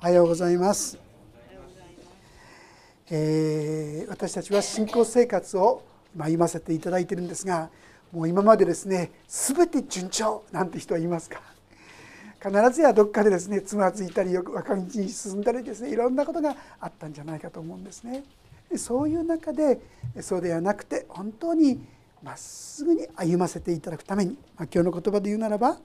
おはようございます、えー、私たちは信仰生活を歩ませていただいてるんですがもう今までですね全て順調なんて人は言いますか？必ずやどっかでですねつまずいたりよく若道に進んだりですねいろんなことがあったんじゃないかと思うんですね。そういう中でそうではなくて本当にまっすぐに歩ませていただくために、まあ、今日の言葉で言うならば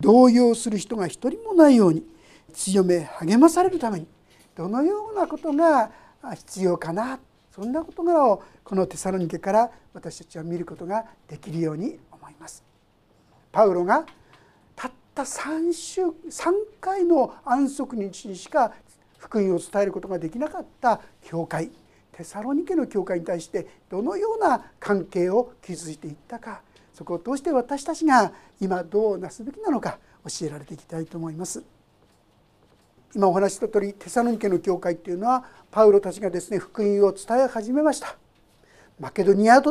動揺する人が一人もないように強め励まされるためにどのようなことが必要かなそんな事柄をこのテサロニケから私たちは見ることができるように思います。パウロがたった3週3回の安息日にしか福音を伝えることができなかった教会テサロニケの教会に対してどのような関係を築いていったかそこを通して私たちが今どうなすべきなのか教えられていきたいと思います。今お話した通りテサロニケの教会っていうのはパウロたちがですね福音を伝え始めました。マケドニア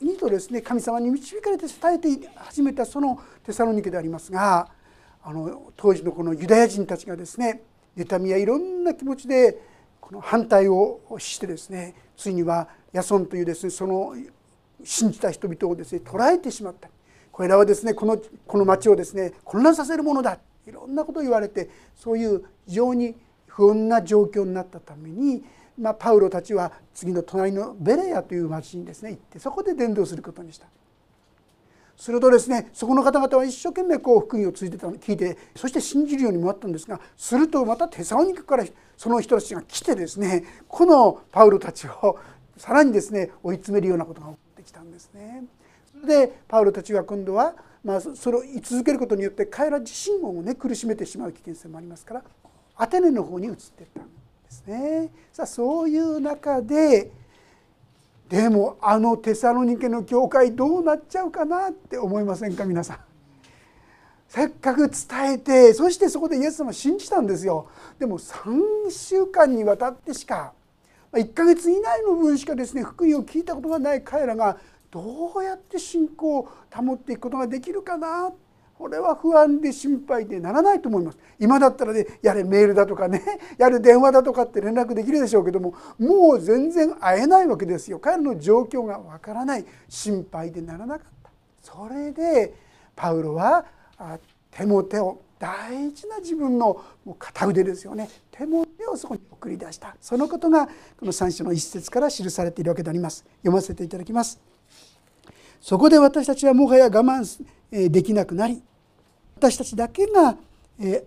にとですね神様に導かれて伝えて始めたそのテサロニケでありますがあの当時のこのユダヤ人たちがですね妬みやいろんな気持ちでこの反対をしてですねついにはヤソンというですねその信じた人々をですね捕らえてしまった。これらはですねこのこの町をですね混乱させるものだ。いろんなことを言われてそういう非常に不穏な状況になったために、まあ、パウロたちは次の隣のベレアという町にですね行ってそこで伝道することにした。するとですねそこの方々は一生懸命こう福音をついてたの聞いてそして信じるようにもなったんですがするとまたテサオニクからその人たちが来てですねこのパウロたちをさらにですね追い詰めるようなことが起こってきたんですね。それでパウロたちは今度はまあ、それを居続けることによって彼ら自身をね苦しめてしまう危険性もありますからアテネの方に移っていったんですね。さあそういう中ででもあのテサロニケの教会どうなっちゃうかなって思いませんか皆さん。せっかく伝えてそしてそこでイエス様を信じたんですよ。でも3週間にわたってしか1ヶ月以内の分しかですね福音を聞いたことがない彼らがどうやって信仰を保っていくことができるかな？これは不安で心配でならないと思います。今だったらねやれメールだとかね やれ電話だとかって連絡できるでしょうけどももう全然会えないわけですよ。彼の状況がわからない。心配でならなかった。それでパウロは手も手を大事な自分の片腕ですよね。手も手をそこに送り出した。そのことがこの3章の一節から記されているわけであります。読ませていただきます。そこで私たちはもはや我慢できなくなり私たちだけが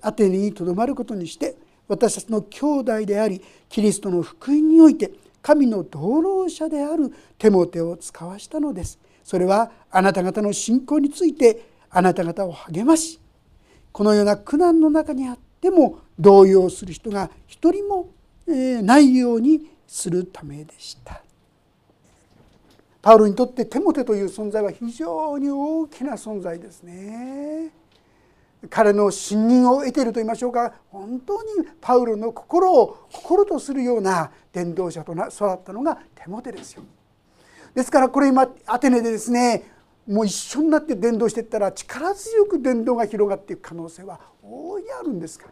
アテネにとどまることにして私たちの兄弟でありキリストの福音において神の同労者であるテモテを使わしたのです。それはあなた方の信仰についてあなた方を励ましこのような苦難の中にあっても動揺する人が一人もないようにするためでした。パウロにとってテモテという存在は非常に大きな存在ですね。彼の信任を得ていると言いましょうか本当にパウロの心を心とするような伝道者とな育ったのがテモテですよ。ですからこれ今アテネでですねもう一緒になって伝道していったら力強く伝道が広がっていく可能性は大いにあるんですから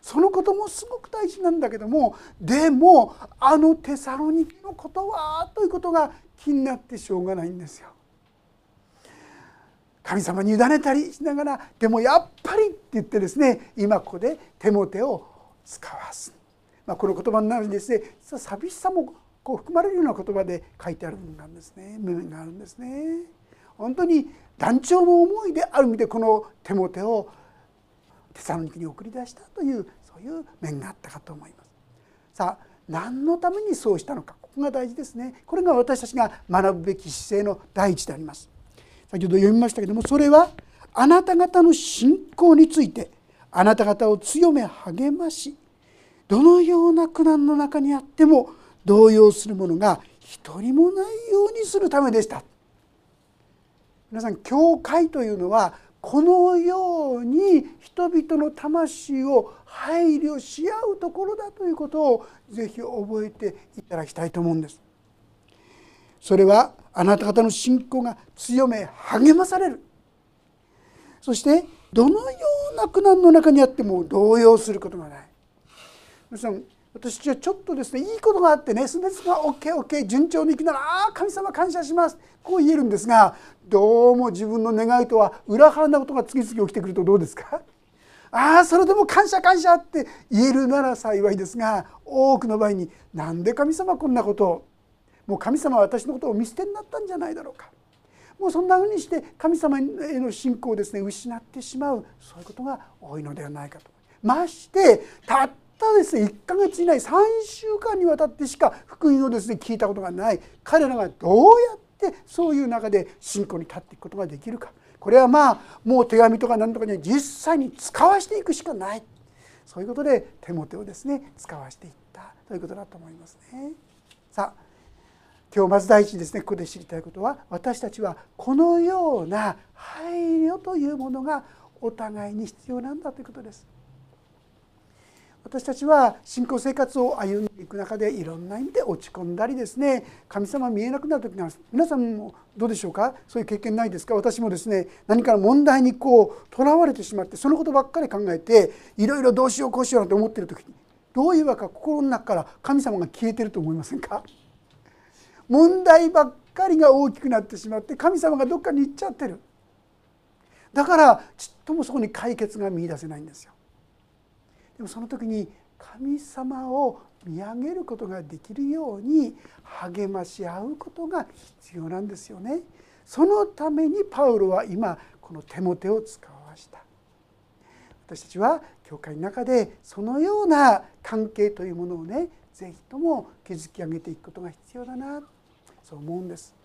そのこともすごく大事なんだけどもでもあのテサロニケのことはということが気になってしょうがないんですよ。神様に委ねたりしながらでもやっぱりって言ってですね今ここで手も手を使わす、まあ、この言葉の中にですね実は寂しさもこう含まれるような言葉で書いてある部分なんですね部分があるんですね。本当に団長の思いである意味でこの手も手をテサロニケに送り出したというそういう面があったかと思います。さあ何のためにそうしたのかが大事ですね。これが私たちが学ぶべき姿勢の第一であります。先ほど読みましたけどもそれはあなた方の信仰についてあなた方を強め励ましどのような苦難の中にあっても動揺する者が一人もないようにするためでした。皆さん教会というのはこのように人々の魂を配慮し合うところだということをぜひ覚えていただきたいと思うんです。それはあなた方の信仰が強め励まされるそしてどのような苦難の中にあっても動揺することがない皆さん私はちょっとですねいいことがあってね全てが OKOK 順調にいくならああ神様感謝します。こう言えるんですがどうも自分の願いとは裏腹なことが次々起きてくるとどうですか？ああそれでも感謝感謝って言えるなら幸いですが多くの場合になんで神様こんなことを？もう神様は私のことを見捨てになったんじゃないだろうか。もうそんなふうにして神様への信仰をですね失ってしまう。そういうことが多いのではないかと。ましてたったですね1ヶ月以内3週間にわたってしか福音をですね聞いたことがない彼らがどうやってそういう中で信仰に立っていくことができるかこれはまあもう手紙とか何とかに実際に使わしていくしかないそういうことで手元をですね使わしていったということだと思いますね。さあ今日まず第一にですねここで知りたいことは私たちはこのような配慮というものがお互いに必要なんだということです。私たちは信仰生活を歩んでいく中でいろんな意味で落ち込んだりですね神様見えなくなる時が皆さんもどうでしょうか？そういう経験ないですか？私もですね何か問題にこうとらわれてしまってそのことばっかり考えていろいろどうしようこうしようなんて思ってる時にどういうわけか心の中から神様が消えてると思いませんか？問題ばっかりが大きくなってしまって神様がどっかに行っちゃってる。だからちっともそこに解決が見いだせないんですよ。でもその時に神様を見上げることができるように励まし合うことが必要なんですよね。そのためにパウロは今この手モテを使わした。私たちは教会の中でそのような関係というものをね是非とも築き上げていくことが必要だなそう思うんです。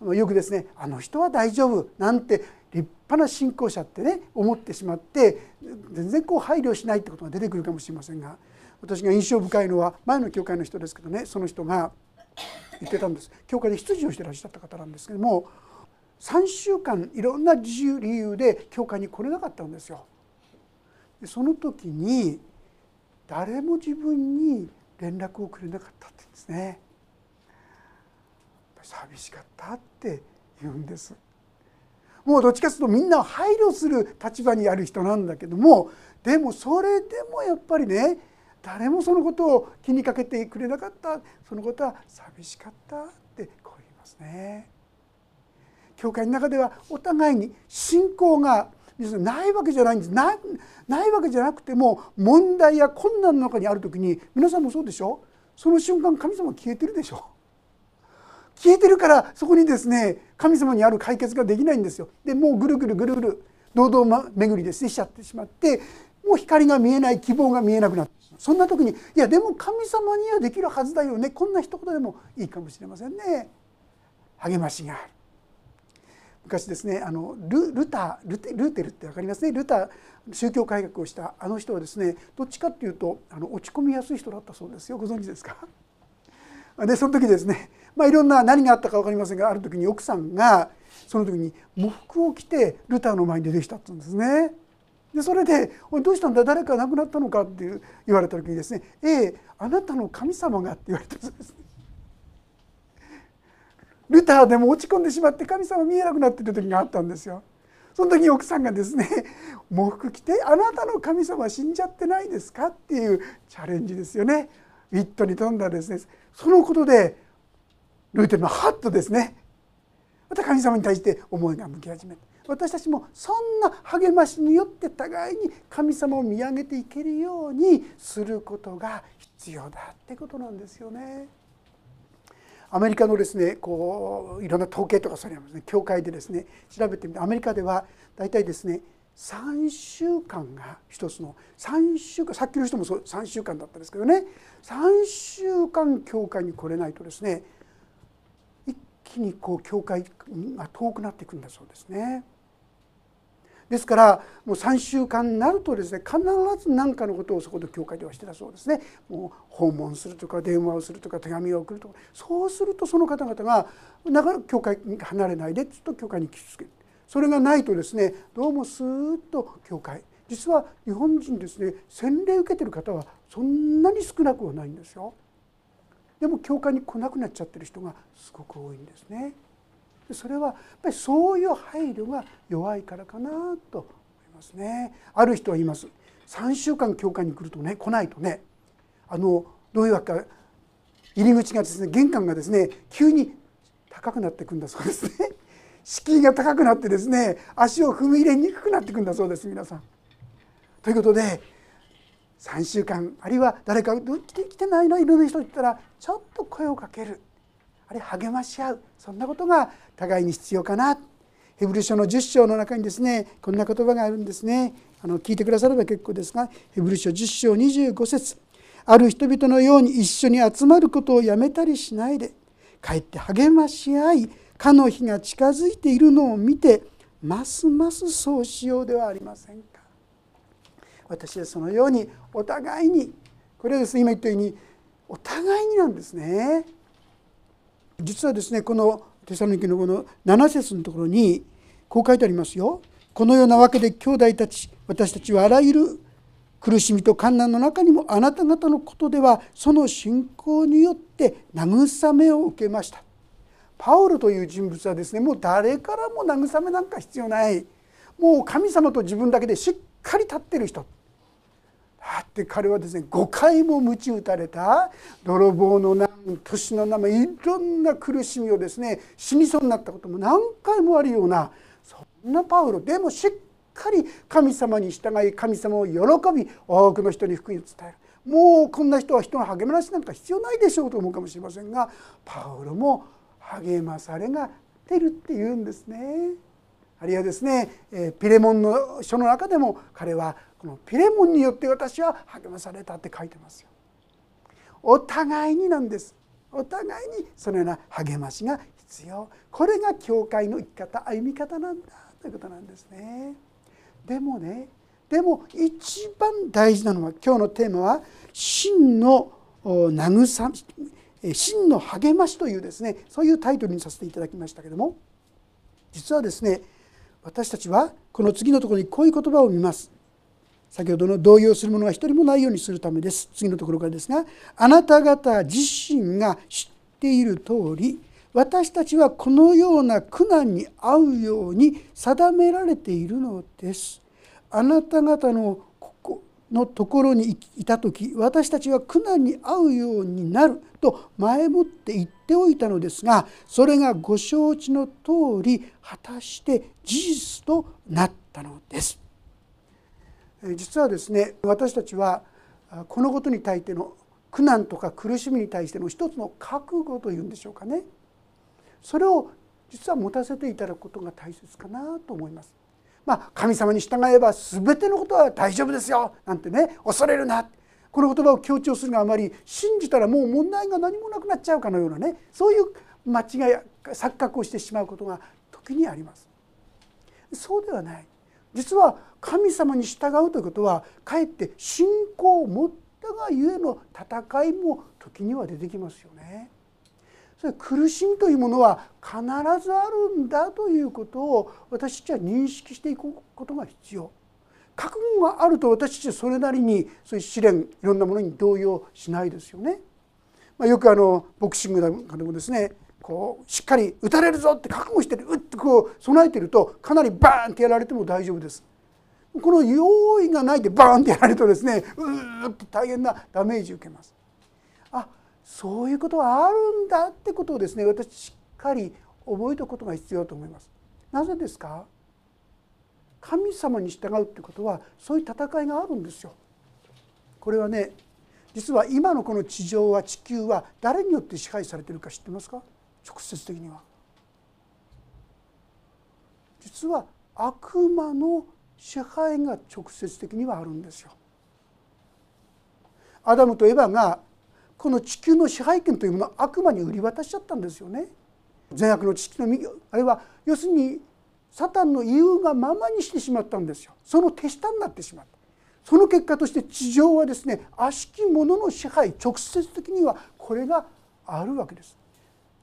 よくですねあの人は大丈夫なんて立派な信仰者ってね思ってしまって全然こう配慮しないってことが出てくるかもしれませんが私が印象深いのは前の教会の人ですけどねその人が言ってたんです教会で執事をしてらっしゃった方なんですけども3週間いろんな理由で教会に来れなかったんですよ。でその時に誰も自分に連絡をくれなかったって言うんですね。寂しかったって言うんです。もうどっちかというとみんなを配慮する立場にある人なんだけどもでもそれでもやっぱりね誰もそのことを気にかけてくれなかったそのことは寂しかったってこう言いますね。教会の中ではお互いに信仰がないわけじゃないんですなないわけじゃなくても問題や困難の中にある時に皆さんもそうでしょ？その瞬間神様消えてるでしょ？消えてるからそこにですね神様にある解決ができないんですよ。でもうぐるぐるぐるぐる堂々巡りでしちゃってしまってもう光が見えない希望が見えなくなってそんな時にいやでも神様にはできるはずだよね。こんな一言でもいいかもしれませんね。励ましがある。昔ですねあのルルタルテルーテルって分かりますね。ルタ宗教改革をしたあの人はですねどっちかっていうとあの落ち込みやすい人だったそうですよ。ご存知ですか？でその時ですねまあ、いろんな何があったか分かりませんがある時に奥さんがその時に喪服を着てルターの前に出てきたって言うんですね。でそれで「おいどうしたんだ？誰か亡くなったのか?」って言われた時にですね「ええあなたの神様が」って言われたそうです、ね。ルターでも落ち込んでしまって神様見えなくなってる時があったんですよ。その時に奥さんがですね喪服着て「あなたの神様死んじゃってないですか?」っていうチャレンジですよね。ウィットに富んだですねそのことでルーテルのハッとですねまた神様に対して思いが向き始めた私たちもそんな励ましによって互いに神様を見上げていけるようにすることが必要だってことなんですよね。アメリカのですねこういろんな統計とかそれますね教会でですね調べてみてアメリカでは大体ですね3週間が一つの3週間さっきの人もそう3週間だったんですけどね3週間教会に来れないとですね気にこう教会が遠くなっていくんだそうですね。ですからもう3週間になるとですね必ず何かのことをそこで教会ではしてたそうですねもう訪問するとか電話をするとか手紙を送るとかそうするとその方々がなかなか教会に離れないでずっと教会に来続けるそれがないとですねどうもスーッと教会実は日本人ですね洗礼受けてる方はそんなに少なくはないんですよ。でも教会に来なくなっちゃってる人がすごく多いんですね。それはやっぱりそういう配慮が弱いからかなと思いますね。ある人は言います。3週間教会に来るとね来ないとねあのどういうわけか入り口がですね玄関がですね急に高くなっていくんだそうですね 敷居が高くなってですね足を踏み入れにくくなっていくんだそうです皆さん。ということで3週間あるいは誰か来て来てないのいろんな人言ったらちょっと声をかける。あれ励まし合う。そんなことが互いに必要かな。ヘブル書の10章の中にですねこんな言葉があるんですね。あの聞いてくだされば結構ですがヘブル書10章25節。ある人々のように一緒に集まることをやめたりしないでかえって励まし合いかの日が近づいているのを見てますますそうしようではありませんか。私はそのようにお互いにこれはですね今言ったようにお互いになんですね。実はですねこのテサロニケのこの7節のところにこう書いてありますよ。このようなわけで兄弟たち私たちはあらゆる苦しみと困難の中にもあなた方のことではその信仰によって慰めを受けました。パウロという人物はですねもう誰からも慰めなんか必要ない。もう神様と自分だけでしっかり立ってる人。だって彼はですね5回も鞭打たれた泥棒の難年の名前いろんな苦しみをですね死にそうになったことも何回もあるようなそんなパウロでもしっかり神様に従い神様を喜び多くの人に福音を伝えるもうこんな人は人の励ましなんか必要ないでしょうと思うかもしれませんがパウロも励まされが出るって言うんですね。あるいはですねピレモンの書の中でも彼はこのピレモンによって私は励まされたって書いてますよ。お互いになんですお互いにそのような励ましが必要これが教会の生き方歩み方なんだということなんですね。でもねでも一番大事なのは今日のテーマは真の慰め真の励ましというですねそういうタイトルにさせていただきましたけども実はですね私たちはこの次のところにこういう言葉を見ます先ほどの動揺するものが一人もないようにするためです次のところからですがあなた方自身が知っている通り私たちはこのような苦難に遭うように定められているのです。あなた方のここのところにいた時私たちは苦難に遭うようになると前もって言っておいたのですがそれがご承知の通り果たして事実となったのです。実はですね私たちはこのことに対しての苦難とか苦しみに対しての一つの覚悟というんでしょうかねそれを実は持たせていただくことが大切かなと思います。まあ、神様に従えば全てのことは大丈夫ですよなんてね恐れるなこの言葉を強調するがあまり信じたらもう問題が何もなくなっちゃうかのようなねそういう間違い錯覚をしてしまうことが時にあります。そうではない実は神様に従うということはかえって信仰を持ったがゆえの戦いも時には出てきますよね。それ苦しみというものは必ずあるんだということを私たちは認識していくことが必要。覚悟があると私たちはそれなりにそういう試練いろんなものに動揺しないですよね。まあ、よくあのボクシングなんかでもですねこうしっかり打たれるぞって覚悟してるうってこう備えてるとかなりバーンってやられても大丈夫です。この用意がないでバーンってやられるとですねうーっと大変なダメージ受けます。あそういうことはあるんだってことをですね私しっかり覚えておくことが必要だと思います。なぜですか？神様に従うってことはそういう戦いがあるんですよ。これはね実は今のこの地上は地球は誰によって支配されてるか知ってますか？直接的には。実は悪魔の支配が直接的にはあるんですよ。アダムとエバがこの地球の支配権というものを悪魔に売り渡しちゃったんですよね。善悪の知識のあれは要するにサタンの言うがままにしてしまったんですよ。その手下になってしまった。その結果として地上はですね悪しき者の支配直接的にはこれがあるわけです。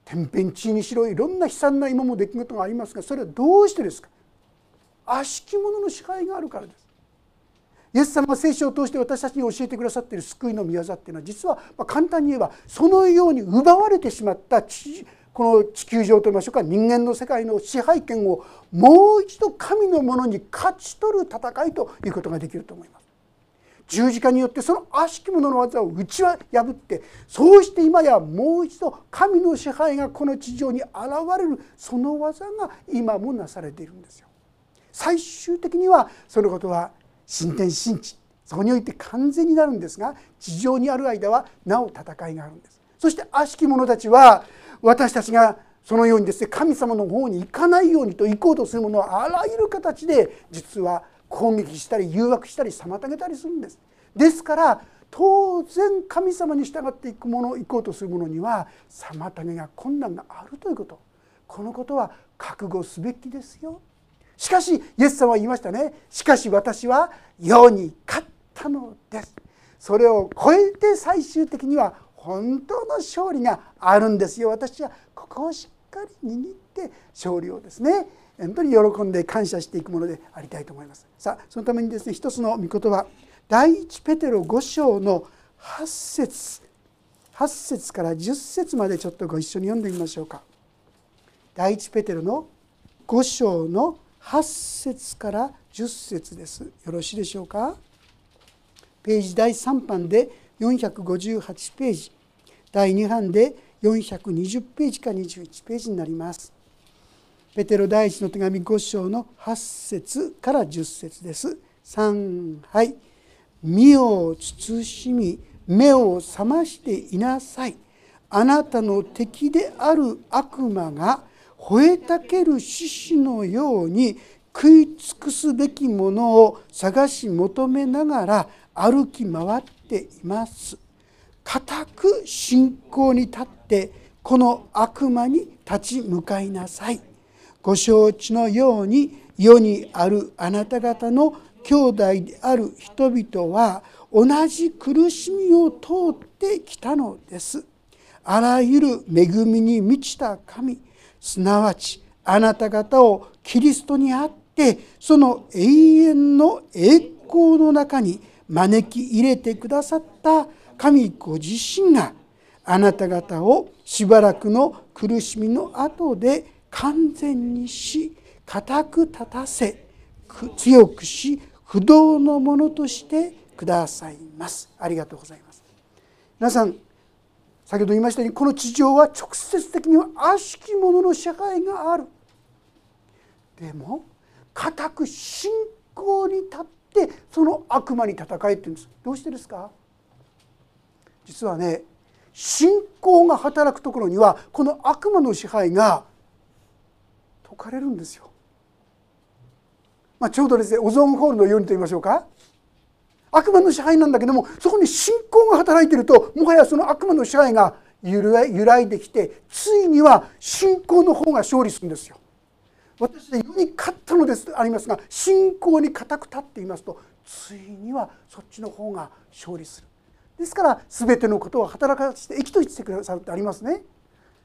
天変地異にしろいろんな悲惨な今も出来事がありますがそれはどうしてですか？悪しき者の支配があるからです。イエス様が聖書を通して私たちに教えてくださっている救いの御業っていうのは実は簡単に言えばそのように奪われてしまったこの地球上といいましょうか人間の世界の支配権をもう一度神のものに勝ち取る戦いということができると思います。十字架によってその悪しき者の技を打ちは破ってそうして今やもう一度神の支配がこの地上に現れるその技が今もなされているんですよ。最終的にはそのことは新天新地そこにおいて完全になるんですが地上にある間はなお戦いがあるんです。そして悪しき者たちは私たちがそのようにですね神様の方に行かないようにと行こうとするものはあらゆる形で実は攻撃したり誘惑したり妨げたりするんです。ですから当然神様に従っていくもの行こうとするものには妨げが困難があるということ。このことは覚悟すべきですよ。しかしイエス様は言いましたね。しかし私は世に勝ったのです。それを超えて最終的には本当の勝利があるんですよ。私はここをしっかり握って勝利をですね本当に喜んで感謝していくものでありたいと思います。さあそのためにですね一つの御言葉第一ペテロ5章の8節。8節から10節までちょっとご一緒に読んでみましょうか。第一ペテロの5章の8 8節から10節です。よろしいでしょうか？ページ第3版で458ページ。第2版で420ページか21ページになります。ペテロ第一の手紙5章の8節から10節です。3はい。身を慎み目を覚ましていなさい。あなたの敵である悪魔が吠えたける獅子のように食い尽くすべきものを探し求めながら歩き回っています。固く信仰に立ってこの悪魔に立ち向かいなさい。ご承知のように世にあるあなた方の兄弟である人々は同じ苦しみを通ってきたのです。あらゆる恵みに満ちた神。すなわちあなた方をキリストにあってその永遠の栄光の中に招き入れてくださった神ご自身があなた方をしばらくの苦しみの後で完全にし固く立たせ強くし不動のものとしてくださいます。ありがとうございます。皆さん先ほど言いましたようにこの地上は直接的には悪しき者の社会がある。でも固く信仰に立ってその悪魔に戦えって言うんです。どうしてですか？実はね信仰が働くところにはこの悪魔の支配が解かれるんですよ。まあ、ちょうどですねオゾンホールのようにと言いましょうか。悪魔の支配なんだけどもそこに信仰が働いているともはやその悪魔の支配が揺らいできてついには信仰の方が勝利するんですよ。私は世に勝ったのですありますが信仰に固く立っていますとついにはそっちの方が勝利するですから全てのことを働かせて生きとしてくださるってありますね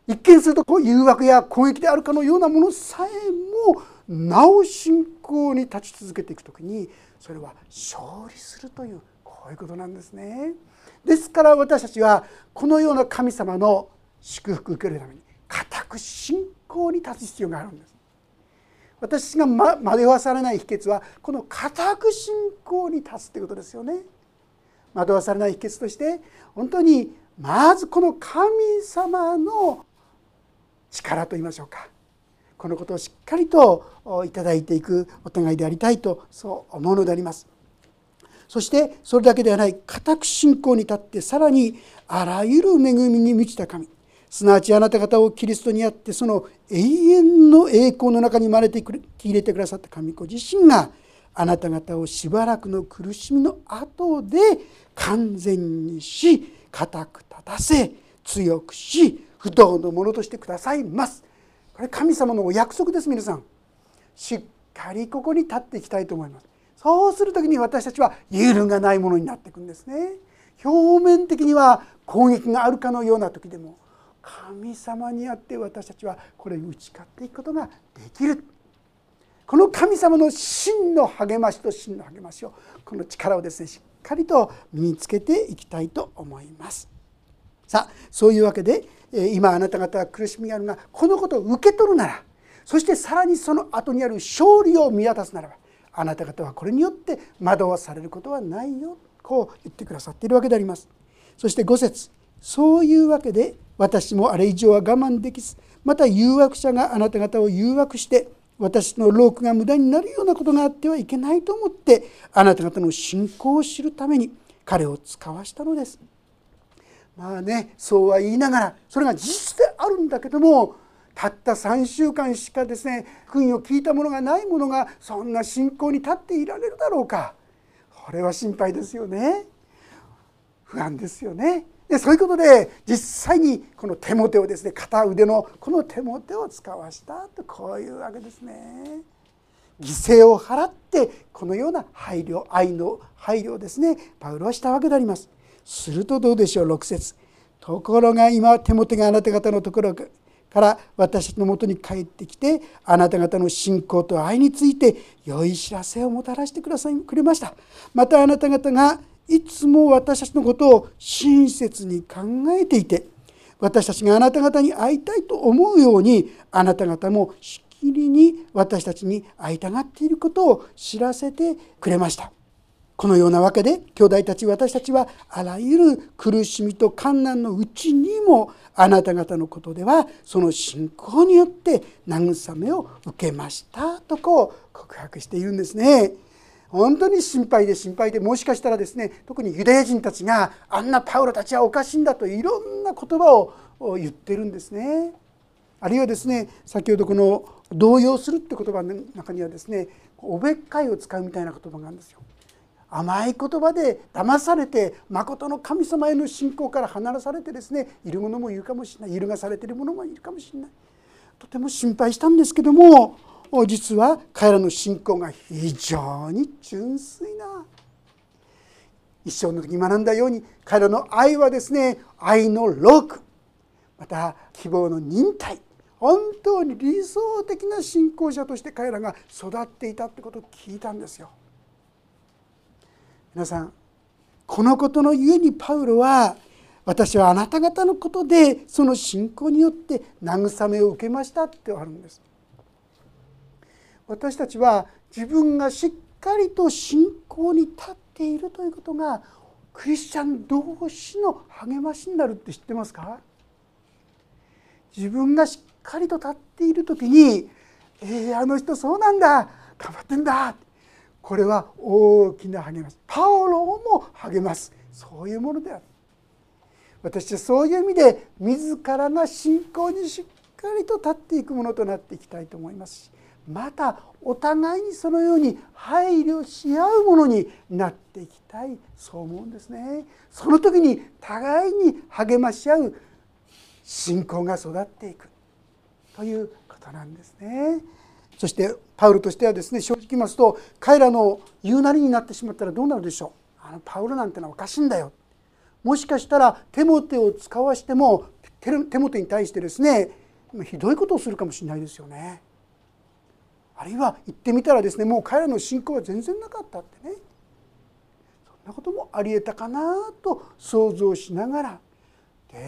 一見するとこう誘惑や攻撃であるかのようなものさえもなお信仰に立ち続けていく時にそれは勝利するというこういうことなんですね。ですから私たちはこのような神様の祝福を受けるために固く信仰に立つ必要があるんです。私が惑わされない秘訣はこの固く信仰に立つということですよね。惑わされない秘訣として本当にまずこの神様の力といいましょうかこのことをしっかりといただいていくお互いでありたいとそう思うのであります。そしてそれだけではない固く信仰に立ってさらにあらゆる恵みに満ちた神。すなわちあなた方をキリストにあってその永遠の栄光の中に生まれて入れてくださった神子自身があなた方をしばらくの苦しみの後で完全にし固く立たせ強くし不動のものとしてくださいます。これ神様のお約束です皆さん。しっかりここに立っていきたいと思います。そうする時に私たちは揺るがないものになっていくんですね。表面的には攻撃があるかのような時でも神様にあって私たちはこれに打ち勝っていくことができる。この神様の真の励ましと真の励ましをこの力をですねしっかりと身につけていきたいと思います。さあそういうわけで今あなた方は苦しみがあるがこのことを受け取るならそしてさらにその後にある勝利を見渡すならばあなた方はこれによって惑わされることはないよこう言ってくださっているわけであります。そして5節そういうわけで私もあれ以上は我慢できずまた誘惑者があなた方を誘惑して私の労苦が無駄になるようなことがあってはいけないと思ってあなた方の信仰を知るために彼を使わしたのです。まあねそうは言いながらそれが事実であるんだけどもたった3週間しかですね福音を聞いたものがないものがそんな信仰に立っていられるだろうかこれは心配ですよね不安ですよねでそういうことで実際にこの手もてをですね片腕のこの手もてを使わしたとこういうわけですね。犠牲を払ってこのような配慮愛の配慮をですねパウロはしたわけであります。するとどうでしょう？6節ところが今手もてがあなた方のところから私たちのもとに帰ってきてあなた方の信仰と愛について良い知らせをもたらしてくださいくれました。またあなた方がいつも私たちのことを親切に考えていて私たちがあなた方に会いたいと思うようにあなた方もしきりに私たちに会いたがっていることを知らせてくれました。このようなわけで兄弟たち私たちはあらゆる苦しみと困難のうちにもあなた方のことではその信仰によって慰めを受けましたとこう告白しているんですね。本当に心配で心配でもしかしたらですね特にユダヤ人たちがあんなパウロたちはおかしいんだといろんな言葉を言ってるんですね。あるいはですね先ほどこの動揺するって言葉の中にはですねおべっかいを使うみたいな言葉があるんですよ。甘い言葉で騙されて誠の神様への信仰から離らされてですねいるものもいるかもしれない揺るがされているものもいるかもしれない。とても心配したんですけども実は彼らの信仰が非常に純粋な。一生の時に学んだように彼らの愛はですね愛のローク。また希望の忍耐。本当に理想的な信仰者として彼らが育っていたってことを聞いたんですよ。皆さんこのことのゆえにパウロは私はあなた方のことでその信仰によって慰めを受けましたってあるんです。私たちは自分がしっかりと信仰に立っているということがクリスチャン同士の励ましになるって知ってますか？自分がしっかりと立っている時に「えー、あの人そうなんだ頑張ってんだ」これは大きな励ましパオロも励ますそういうものである私はそういう意味で自らが信仰にしっかりと立っていくものとなっていきたいと思いますしまたお互いにそのように配慮し合うものになっていきたいそう思うんですね。その時に互いに励まし合う信仰が育っていくということなんですね。そしてパウルとしてはですね正直言いますと彼らの言うなりになってしまったらどうなるでしょう。あのパウルなんてのはおかしいんだよ。もしかしたらテモテを使わしてもテモテに対してですねひどいことをするかもしれないですよね。あるいは言ってみたらですねもう彼らの信仰は全然なかったってね。そんなこともありえたかなと想像しながら。で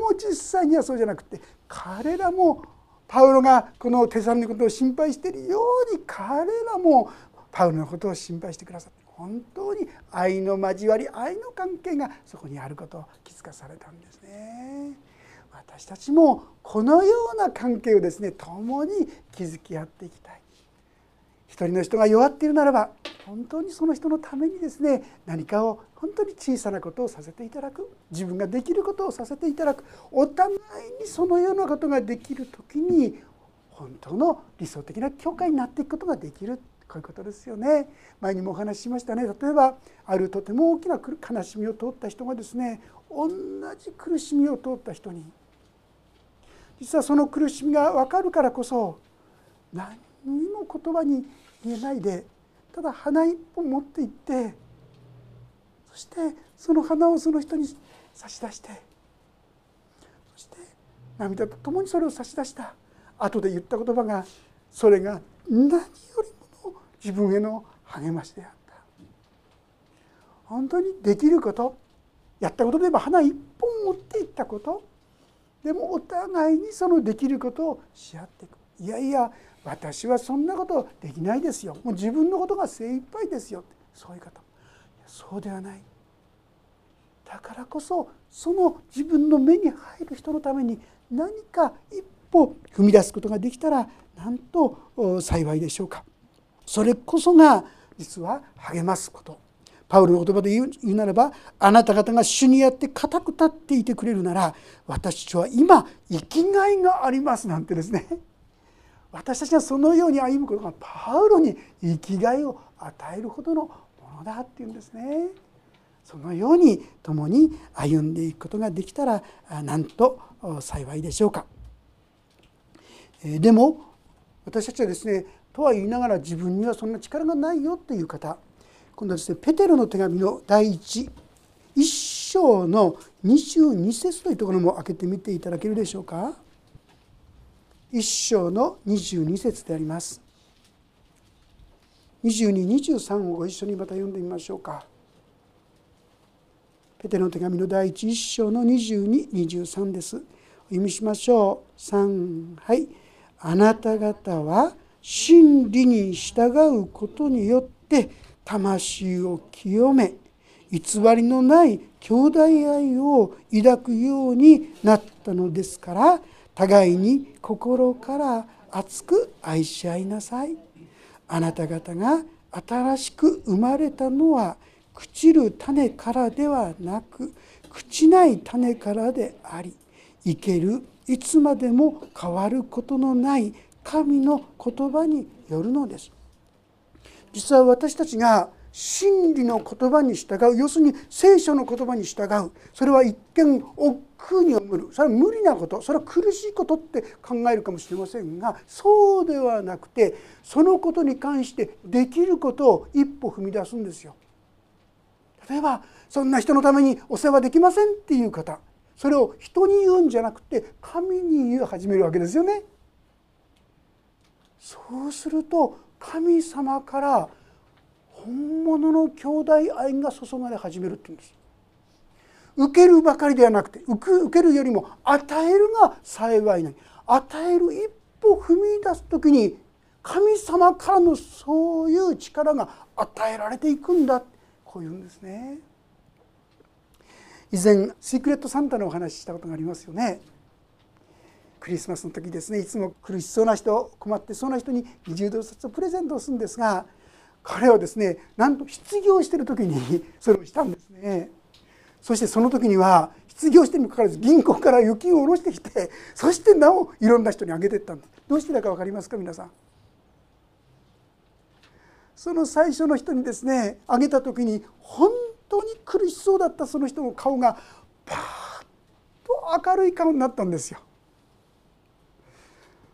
も実際にはそうじゃなくて彼らもパウロがこのテサロのことを心配しているように彼らもパウロのことを心配してくださって本当に愛の交わり愛の関係がそこにあることを気づかされたんですね。私たちもこのような関係をですね共に築き合っていきたい一人の人が弱っているならば本当にその人のためにですね何かを本当に小さなことをさせていただく自分ができることをさせていただくお互いにそのようなことができる時に本当の理想的な教会になっていくことができる。こういうことですよね。前にもお話ししましたね。例えばあるとても大きな悲しみを通った人がですね同じ苦しみを通った人に実はその苦しみが分かるからこそ何にも言葉に言えないでただ花一本持って行ってそしてその花をその人に差し出してそして涙とともにそれを差し出した。後で言った言葉がそれが何よりもの自分への励ましであった。本当にできることやったことで言えば花一本持っていったことでもお互いにそのできることをし合っていく。いやいや私はそんなことできないですよ。もう自分のことが精一杯ですよ。そういう方。そうではない。だからこそその自分の目に入る人のために何か一歩踏み出すことができたらなんと幸いでしょうか。それこそが実は励ますこと。パウロの言葉で言うならばあなた方が主にあって固く立っていてくれるなら私は今生きがいがありますなんてですね。私たちはそのように歩むことがパウロに生きがいを与えるほどのものだっていうんですね。そのように共に歩んでいくことができたらなんと幸いでしょうか。でも私たちはですねとは言いながら自分にはそんな力がないよという方今度はですねペテロの手紙の第一一章の22節というところも開けてみていただけるでしょうか一章の22節であります。2223をご一緒にまた読んでみましょうか。ペテの手紙の第一一章の2223です。お読みしましょう。3はい。あなた方は真理に従うことによって魂を清め偽りのない兄弟愛を抱くようになったのですから互いに心から熱く愛し合いなさい。あなた方が新しく生まれたのは朽ちる種からではなく朽ちない種からであり生けるいつまでも変わることのない神の言葉によるのです。実は私たちが真理の言葉に従う。要するに聖書の言葉に従う。それは一見億劫に思る。それは無理なこと。それは苦しいことって考えるかもしれませんがそうではなくてそのことに関してできることを一歩踏み出すんですよ。例えばそんな人のためにお世話できませんっていう方。それを人に言うんじゃなくて神に言い始めるわけですよね。そうすると神様から本物の兄弟愛が注がれ始めるっていうんです。受けるばかりではなくて受けるよりも与えるが幸いない。与える一歩踏み出す時に神様からのそういう力が与えられていくんだ。こういうんですね。以前シークレットサンタのお話ししたことがありますよね。クリスマスの時ですね。いつも苦しそうな人困ってそうな人に20ドル札をプレゼントをするんですが彼はですねなんと失業してる時に それをしたんですね。そしてその時には失業してにもかかわらず銀行から預金を下ろしてきて そしてなおいろんな人にあげてったんです。どうしてだか分かりますか皆さん。その最初の人にですねあげた時に本当に苦しそうだったその人の顔がパーッと明るい顔になったんですよ。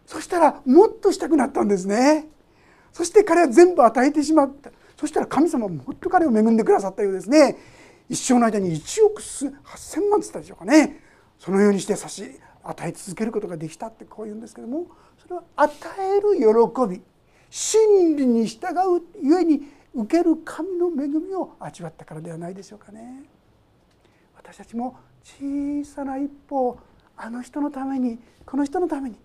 そしたらもっとしたくなったんですね。そして彼は全部与えてしまった。そしたら神様ももっと彼を恵んでくださったようですね。一生の間に1億8,000万つったでしょうかね。そのようにして差し与え続けることができたってこう言うんですけどもそれは与える喜び真理に従うゆえに受ける神の恵みを味わったからではないでしょうかね。私たちも小さな一歩あの人のためにこの人のために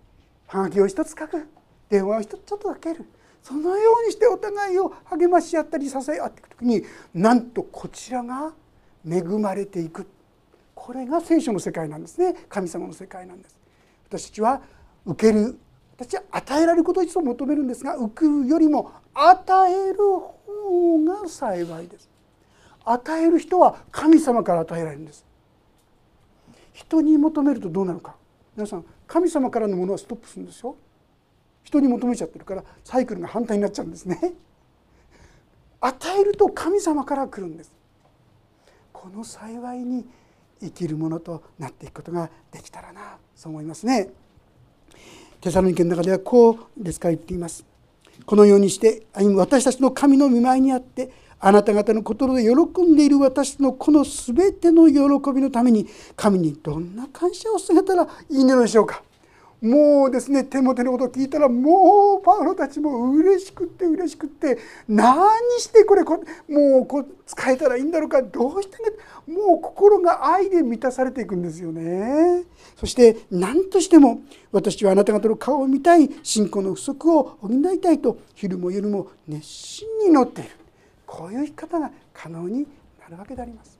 はがきを一つ書く。電話を一つちょっとかける。そのようにしてお互いを励まし合ったり支え合っていく時になんとこちらが恵まれていく。これが聖書の世界なんですね。神様の世界なんです。私たちは受ける私は与えられることを一度求めるんですが受けるよりも与える方が幸いです。与える人は神様から与えられるんです。人に求めるとどうなるか。皆さん神様からのものはストップするんですよ。人に求めちゃってるからサイクルが反対になっちゃうんですね。与えると神様から来るんです。この幸いに生きるものとなっていくことができたらなそう思いますね。テサロニケの中ではこうですか言っています。このようにして私たちの神の見舞いにあってあなた方の心で喜んでいる私のこの全ての喜びのために神にどんな感謝をすれたらいいのでしょうか。もうですね手も手のことを聞いたらもうパウロたちも嬉しくって嬉しくって何してこれこもうこう使えたらいいんだろうかどうしてねもう心が愛で満たされていくんですよね。そして何としても私はあなた方の顔を見たい信仰の不足を補いたいと昼も夜も熱心に祈っているこういう生き方が可能になるわけであります。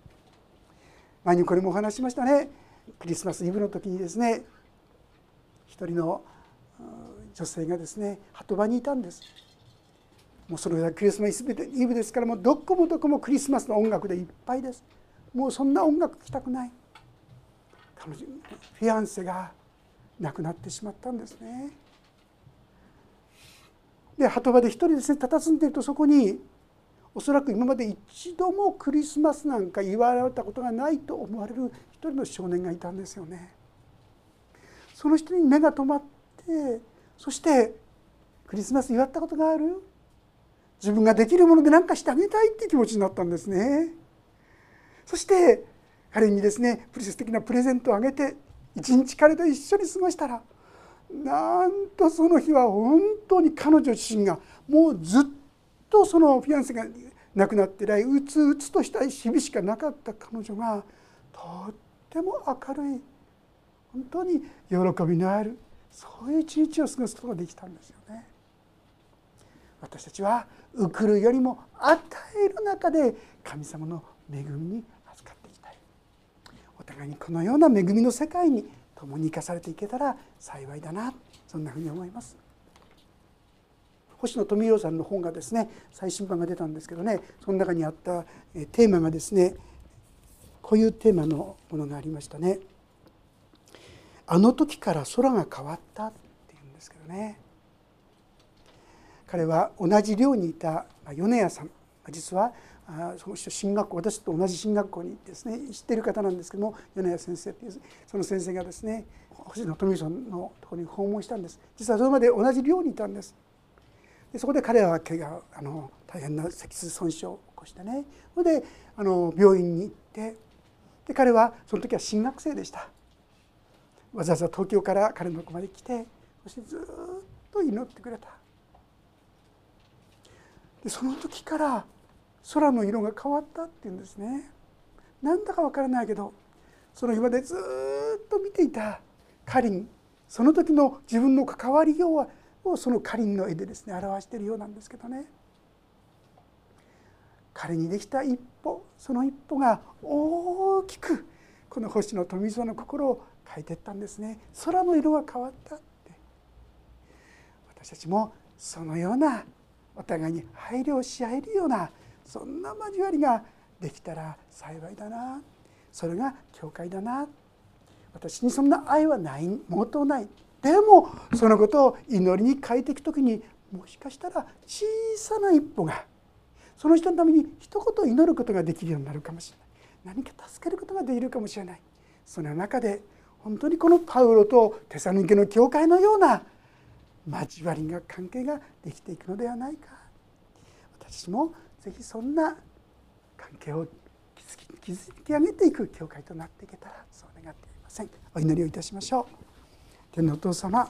前にこれもお話しましたねクリスマスイブの時にですね一人の女性がですね鳩場にいたんです。もうそれはクリスマスイブですからもうどこもどこもクリスマスの音楽でいっぱいです。もうそんな音楽聴きたくない。彼女フィアンセが亡くなってしまったんですね。で鳩場で一人ですね佇んでいるとそこにおそらく今まで一度もクリスマスなんか言われたことがないと思われる一人の少年がいたんですよね。その人に目が留まってそしてクリスマス祝ったことがある自分ができるもので何かしてあげたいっていう気持ちになったんですね。そして彼にですねプリセス的なプレゼントをあげて一日彼と一緒に過ごしたらなんとその日は本当に彼女自身がもうずっとそのフィアンセが亡くなって以来うつうつとした日々しかなかった彼女がとっても明るい本当に喜びのあるそういう一日を過ごすことができたんですよね。私たちは送るよりも与える中で神様の恵みに預かっていきたいお互いにこのような恵みの世界に共に生かされていけたら幸いだなそんなふうに思います。星野富弘さんの本がですね最新版が出たんですけどねその中にあったテーマがですねこういうテーマのものがありましたね。あの時から空が変わったっていうんですけどね。彼は同じ寮にいた米谷さん。実はその人進学校私と同じ進学校にですね知っている方なんですけども米谷先生っていうその先生がですね星野富さんのところに訪問したんです。実はそれまで同じ寮にいたんです。でそこで彼は怪我あの大変な脊椎損傷を起こしてね。それであの病院に行ってで彼はその時は進学生でした。わざわざ東京から彼のとこまで来てそしてずっと祈ってくれた。でその時から空の色が変わったっていうんですね。なんだかわからないけどその今でずっと見ていたかりんその時の自分の関わりようはをそのかりんの絵でですね表しているようなんですけどね。彼にできた一歩その一歩が大きくこの星の富蔵の心を変えてったんですね。空の色が変わったって。私たちもそのようなお互いに配慮し合えるようなそんな交わりができたら幸いだな。それが教会だな。私にそんな愛はないもとない。でもそのことを祈りに変えていく時にもしかしたら小さな一歩がその人のために一言祈ることができるようになるかもしれない。何か助けることができるかもしれない。その中で本当にこのパウロとテサヌケの教会のような交わりが関係ができていくのではないか。私もぜひそんな関係を築き上げていく教会となっていけたらそう願っていません。お祈りをいたしましょう。天のお父様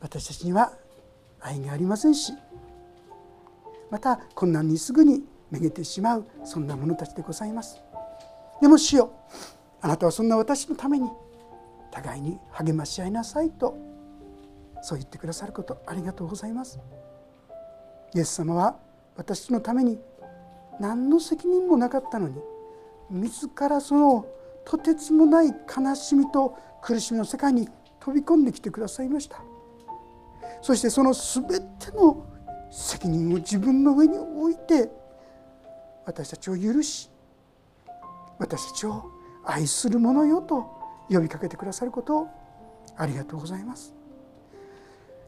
私たちには愛がありませんしまた困難にすぐにめげてしまうそんな者たちでございます。でも主よあなたはそんな私のために互いに励まし合いなさいとそう言ってくださることありがとうございます。イエス様は私のために何の責任もなかったのに自らそのとてつもない悲しみと苦しみの世界に飛び込んできてくださいました。そしてその全ての責任を自分の上に置いて私たちを許し私たちを愛する者よと呼びかけてくださることをありがとうございます。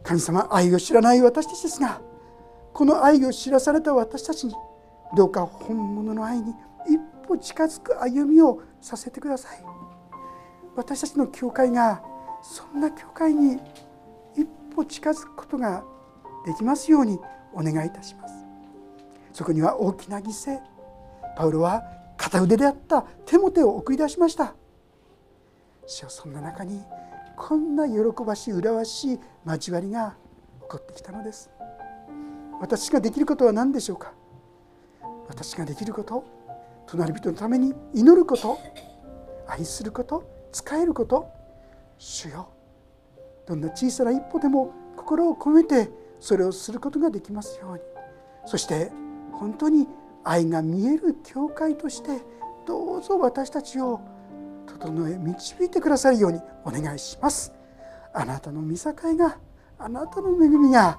神様愛を知らない私たちですがこの愛を知らされた私たちにどうか本物の愛に一歩近づく歩みをさせてください。私たちの教会がそんな教会に一歩近づくことができますようにお願いいたします。そこには大きな犠牲パウロは片腕であった手も手を送り出しました。しかそんな中にこんな喜ばしい麗しい交わりが起こってきたのです。私ができることは何でしょうか？私ができること隣人のために祈ること愛すること仕えること主よどんな小さな一歩でも心を込めてそれをすることができますように。そして本当に愛が見える教会としてどうぞ私たちを整え導いてくださるようにお願いします。あなたの見境があなたの恵みが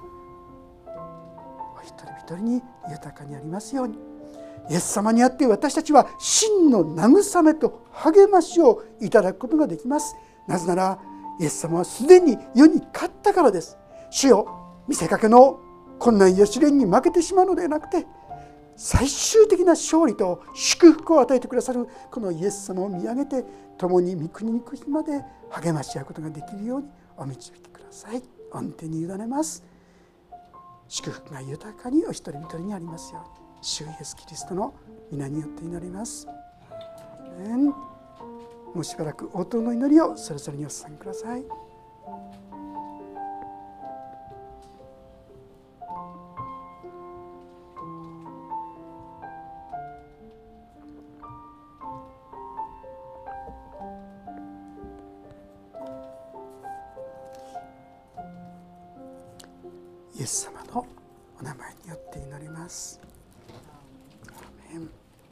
お一人一人に豊かにありますように。イエス様にあって私たちは真の慰めと励ましをいただくことができます。なぜならイエス様はすでに世に勝ったからです。主よ見せかけの困難や試練に負けてしまうのではなくて最終的な勝利と祝福を与えてくださるこのイエス様を見上げて共に御国に行く日まで励まし合うことができるようにお導きください。御手に委ねます。祝福が豊かにお一人一人にありますよ。うに主イエス・キリストの皆によって祈ります。もうしばらく応答の祈りをそれぞれにお捧げください。